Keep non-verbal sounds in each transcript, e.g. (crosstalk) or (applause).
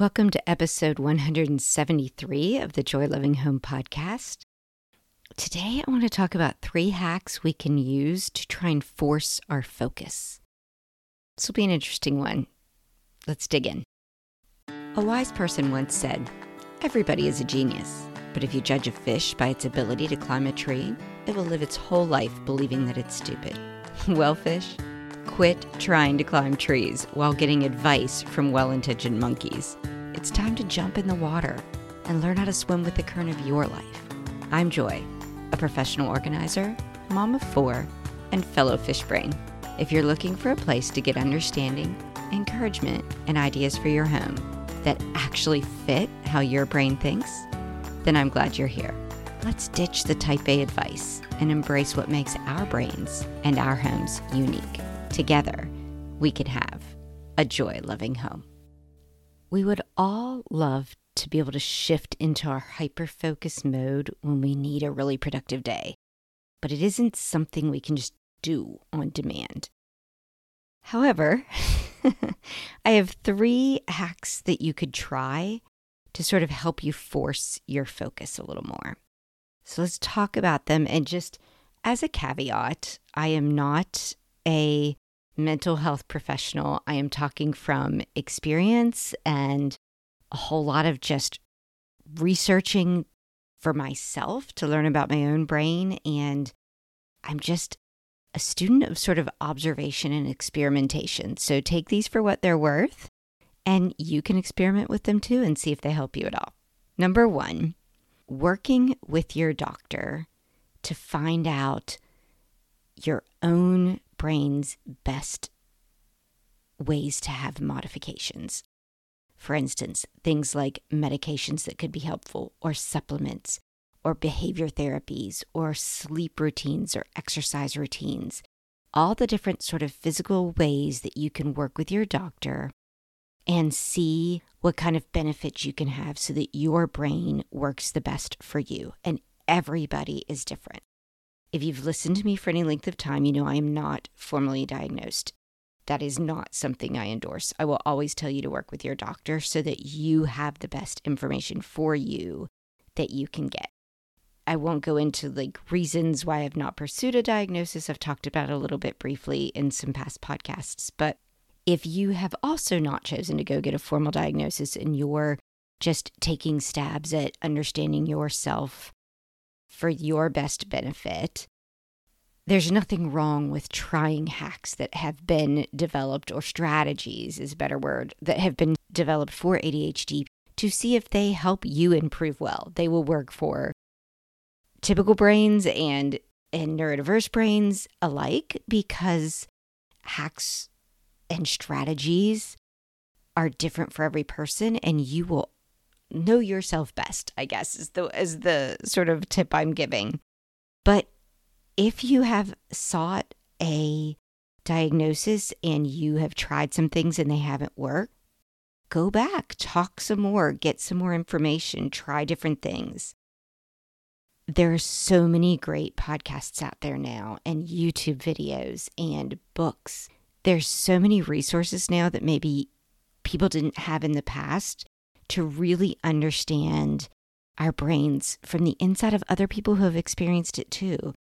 Welcome to episode 173 of the Joy Loving Home podcast. Today, I want to talk about three hacks we can use to try and force our focus. This will be an interesting one. Let's dig in. A wise person once said, Everybody is a genius, but if you judge a fish by its ability to climb a tree, it will live its whole life believing that it's stupid. (laughs) well, fish, quit trying to climb trees while getting advice from well intentioned monkeys. It's time to jump in the water and learn how to swim with the current of your life. I'm Joy, a professional organizer, mom of four, and fellow fish brain. If you're looking for a place to get understanding, encouragement, and ideas for your home that actually fit how your brain thinks, then I'm glad you're here. Let's ditch the type A advice and embrace what makes our brains and our homes unique. Together, we can have a joy loving home. We would all love to be able to shift into our hyper focus mode when we need a really productive day, but it isn't something we can just do on demand. However, (laughs) I have three hacks that you could try to sort of help you force your focus a little more. So let's talk about them. And just as a caveat, I am not a mental health professional. I am talking from experience and a whole lot of just researching for myself to learn about my own brain. And I'm just a student of sort of observation and experimentation. So take these for what they're worth, and you can experiment with them too and see if they help you at all. Number one, working with your doctor to find out your own brain's best ways to have modifications. For instance, things like medications that could be helpful, or supplements, or behavior therapies, or sleep routines, or exercise routines. All the different sort of physical ways that you can work with your doctor and see what kind of benefits you can have so that your brain works the best for you. And everybody is different. If you've listened to me for any length of time, you know I am not formally diagnosed. That is not something I endorse. I will always tell you to work with your doctor so that you have the best information for you that you can get. I won't go into like reasons why I've not pursued a diagnosis. I've talked about a little bit briefly in some past podcasts. But if you have also not chosen to go get a formal diagnosis and you're just taking stabs at understanding yourself for your best benefit. There's nothing wrong with trying hacks that have been developed, or strategies is a better word, that have been developed for ADHD to see if they help you improve well. They will work for typical brains and, and neurodiverse brains alike because hacks and strategies are different for every person, and you will know yourself best, I guess, is the is the sort of tip I'm giving. But if you have sought a diagnosis and you have tried some things and they haven't worked, go back, talk some more, get some more information, try different things. There are so many great podcasts out there now, and YouTube videos and books. There's so many resources now that maybe people didn't have in the past to really understand our brains from the inside of other people who have experienced it too.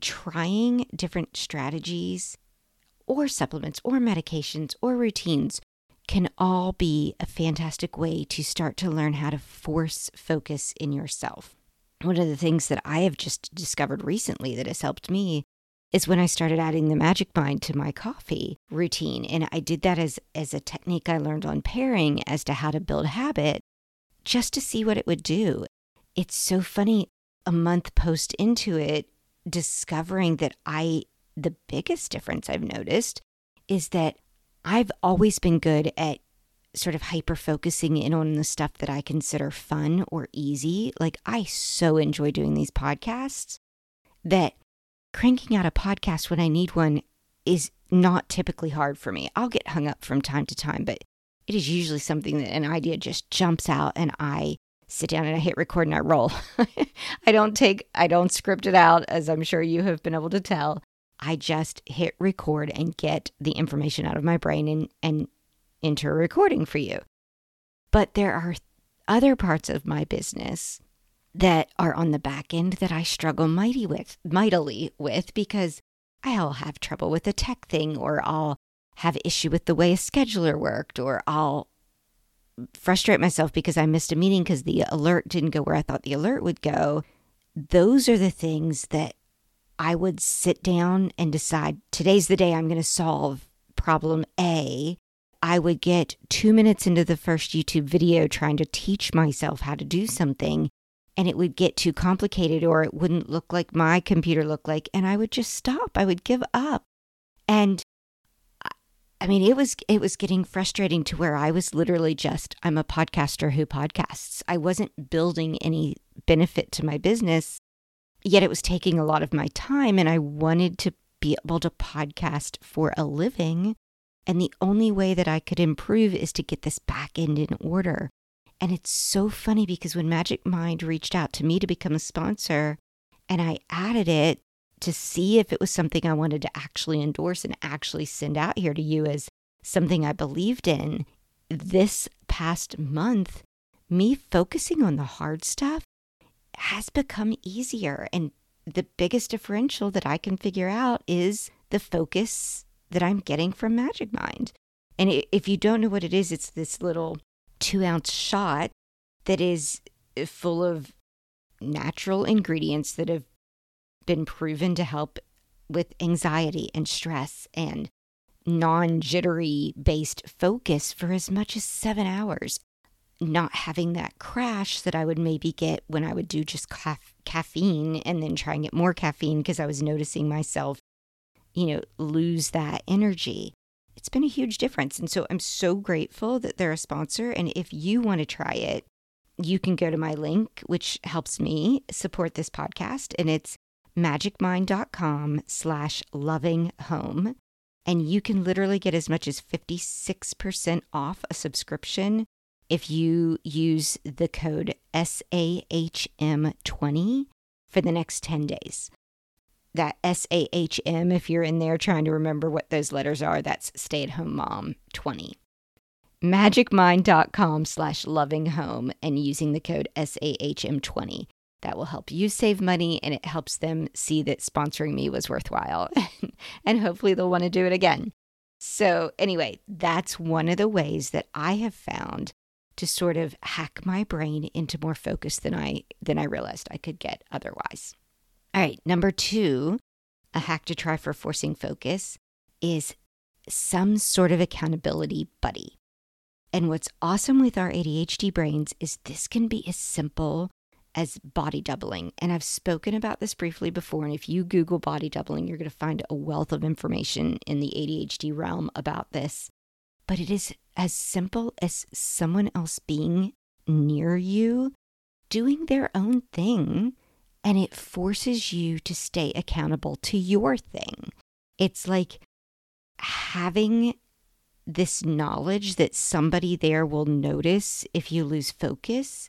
Trying different strategies or supplements or medications or routines can all be a fantastic way to start to learn how to force focus in yourself. One of the things that I have just discovered recently that has helped me is when I started adding the magic mind to my coffee routine. And I did that as, as a technique I learned on pairing as to how to build habit just to see what it would do. It's so funny a month post into it, discovering that I, the biggest difference I've noticed is that I've always been good at sort of hyper focusing in on the stuff that I consider fun or easy. Like, I so enjoy doing these podcasts that cranking out a podcast when I need one is not typically hard for me. I'll get hung up from time to time, but it is usually something that an idea just jumps out and I sit down and I hit record and I roll. (laughs) I don't take, I don't script it out, as I'm sure you have been able to tell. I just hit record and get the information out of my brain and, and enter a recording for you. But there are other parts of my business that are on the back end that I struggle mighty with, mightily with because I'll have trouble with a tech thing or I'll have issue with the way a scheduler worked or I'll frustrate myself because I missed a meeting because the alert didn't go where I thought the alert would go. Those are the things that I would sit down and decide today's the day I'm going to solve problem A. I would get two minutes into the first YouTube video trying to teach myself how to do something, and it would get too complicated or it wouldn't look like my computer looked like, and I would just stop. I would give up. And I mean, it was it was getting frustrating to where I was literally just I'm a podcaster who podcasts. I wasn't building any benefit to my business, yet it was taking a lot of my time and I wanted to be able to podcast for a living. And the only way that I could improve is to get this back end in order. And it's so funny because when Magic Mind reached out to me to become a sponsor and I added it, to see if it was something I wanted to actually endorse and actually send out here to you as something I believed in. This past month, me focusing on the hard stuff has become easier. And the biggest differential that I can figure out is the focus that I'm getting from Magic Mind. And if you don't know what it is, it's this little two ounce shot that is eh, full of natural ingredients that have been proven to help with anxiety and stress and non jittery based focus for as much as seven hours. Not having that crash that I would maybe get when I would do just ca- caffeine and then try and get more caffeine because I was noticing myself, you know, lose that energy. It's been a huge difference. And so I'm so grateful that they're a sponsor. And if you want to try it, you can go to my link, which helps me support this podcast. And it's magicmind.com slash loving home. And you can literally get as much as 56% off a subscription if you use the code SAHM20 for the next 10 days. That SAHM, if you're in there trying to remember what those letters are, that's stay at home mom 20. Magicmind.com slash loving home and using the code SAHM20 that will help you save money and it helps them see that sponsoring me was worthwhile. (laughs) and hopefully they'll want to do it again. So, anyway, that's one of the ways that I have found to sort of hack my brain into more focus than I than I realized I could get otherwise. All right, number 2, a hack to try for forcing focus is some sort of accountability buddy. And what's awesome with our ADHD brains is this can be as simple as body doubling. And I've spoken about this briefly before. And if you Google body doubling, you're going to find a wealth of information in the ADHD realm about this. But it is as simple as someone else being near you, doing their own thing, and it forces you to stay accountable to your thing. It's like having this knowledge that somebody there will notice if you lose focus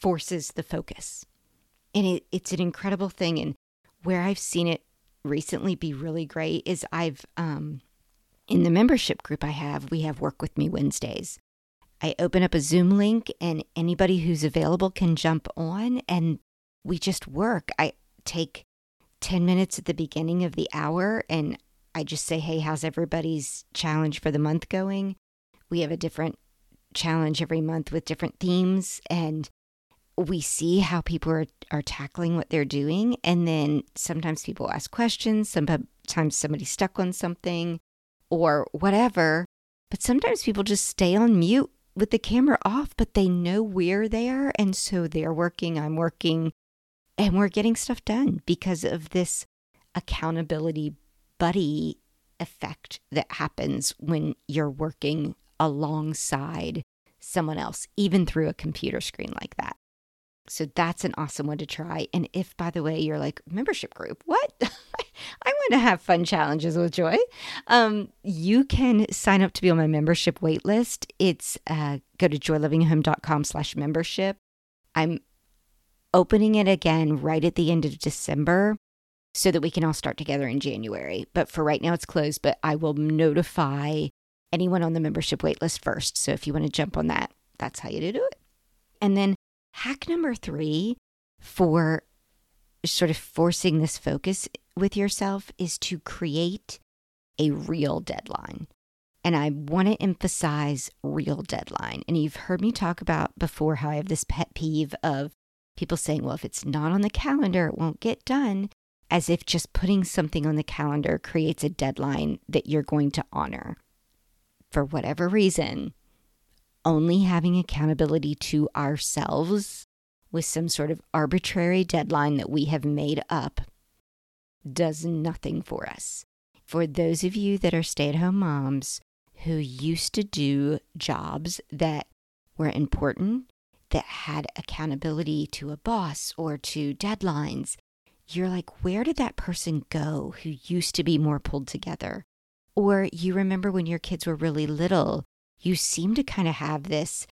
forces the focus. And it, it's an incredible thing. And where I've seen it recently be really great is I've, um, in the membership group I have, we have Work With Me Wednesdays. I open up a Zoom link and anybody who's available can jump on and we just work. I take 10 minutes at the beginning of the hour and I just say, hey, how's everybody's challenge for the month going? We have a different challenge every month with different themes and we see how people are, are tackling what they're doing. And then sometimes people ask questions, sometimes somebody's stuck on something or whatever. But sometimes people just stay on mute with the camera off, but they know we're there. And so they're working, I'm working, and we're getting stuff done because of this accountability buddy effect that happens when you're working alongside someone else, even through a computer screen like that. So that's an awesome one to try. And if, by the way, you're like, membership group, what? (laughs) I want to have fun challenges with Joy. Um, you can sign up to be on my membership waitlist. It's uh, go to joylovinghome.com slash membership. I'm opening it again right at the end of December so that we can all start together in January. But for right now, it's closed, but I will notify anyone on the membership waitlist first. So if you want to jump on that, That's how you do it. And then hack number three for sort of forcing this focus with yourself is to create a real deadline. And I want to emphasize real deadline. And you've heard me talk about before how I have this pet peeve of people saying, well, if it's not on the calendar, it won't get done, as if just putting something on the calendar creates a deadline that you're going to honor. For whatever reason, only having accountability to ourselves with some sort of arbitrary deadline that we have made up does nothing for us. For those of you that are stay at home moms who used to do jobs that were important, that had accountability to a boss or to deadlines, you're like, where did that person go who used to be more pulled together? Or you remember when your kids were really little, you seem to kind of have this.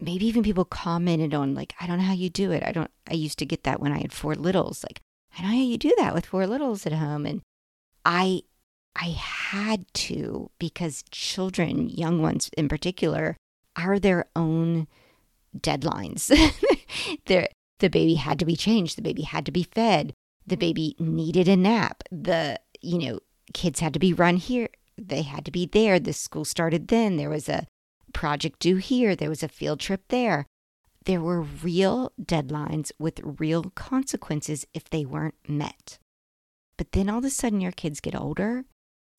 Maybe even people commented on, like, I don't know how you do it. I don't, I used to get that when I had four littles. Like, I know how you do that with four littles at home. And I, I had to because children, young ones in particular, are their own deadlines. (laughs) the baby had to be changed. The baby had to be fed. The mm-hmm. baby needed a nap. The, you know, kids had to be run here. They had to be there. The school started then. There was a project due here. There was a field trip there. There were real deadlines with real consequences if they weren't met. But then all of a sudden, your kids get older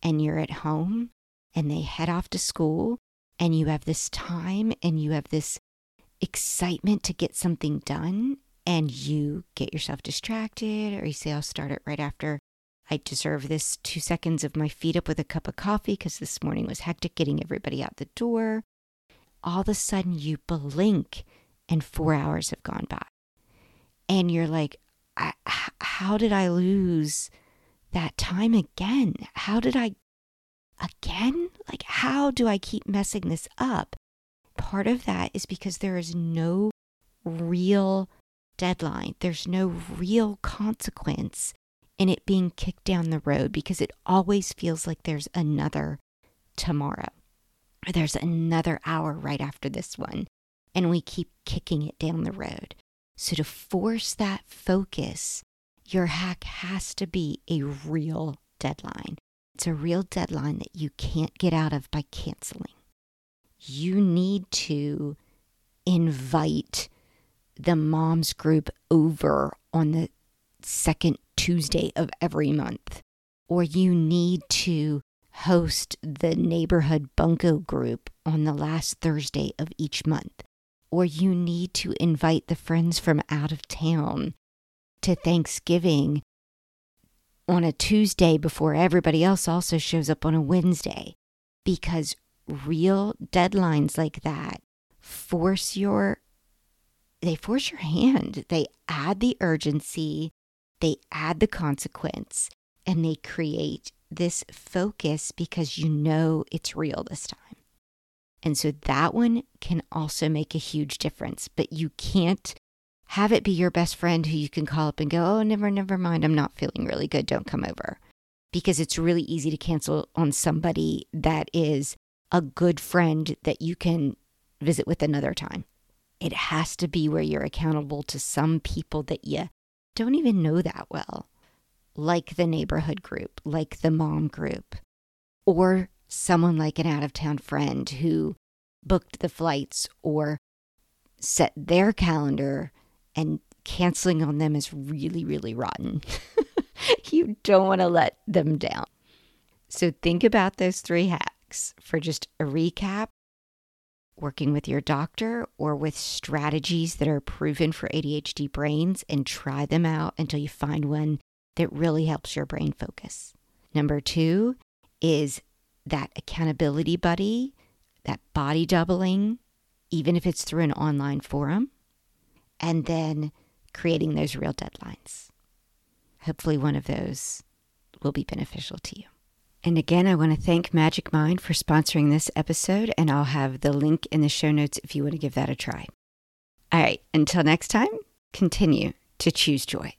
and you're at home and they head off to school and you have this time and you have this excitement to get something done and you get yourself distracted or you say, I'll start it right after I deserve this two seconds of my feet up with a cup of coffee because this morning was hectic getting everybody out the door. All of a sudden, you blink and four hours have gone by. And you're like, how did I lose that time again? How did I again? Like, how do I keep messing this up? Part of that is because there is no real deadline, there's no real consequence in it being kicked down the road because it always feels like there's another tomorrow or there's another hour right after this one. And we keep kicking it down the road. So, to force that focus, your hack has to be a real deadline. It's a real deadline that you can't get out of by canceling. You need to invite the moms group over on the second Tuesday of every month, or you need to host the neighborhood bunko group on the last Thursday of each month, or you need to invite the friends from out of town to Thanksgiving on a Tuesday before everybody else also shows up on a Wednesday. Because real deadlines like that force your they force your hand they add the urgency they add the consequence and they create this focus because you know it's real this time. And so that one can also make a huge difference, but you can't have it be your best friend who you can call up and go, Oh, never, never mind. I'm not feeling really good. Don't come over. Because it's really easy to cancel on somebody that is a good friend that you can visit with another time. It has to be where you're accountable to some people that you don't even know that well, like the neighborhood group, like the mom group, or someone like an out of town friend who booked the flights or set their calendar and canceling on them is really, really rotten. (laughs) you don't want to let them down. So think about those three for just a recap working with your doctor or with strategies that are proven for ADHD brains and try them out until you find one that really helps your brain focus. Number two is that accountability buddy, that body doubling, even if it's through an online forum, and then creating those real deadlines. Hopefully, one of those will be beneficial to you. And again, I want to thank Magic Mind for sponsoring this episode, and I'll have the link in the show notes if you want to give that a try. All right, until next time, continue to choose joy.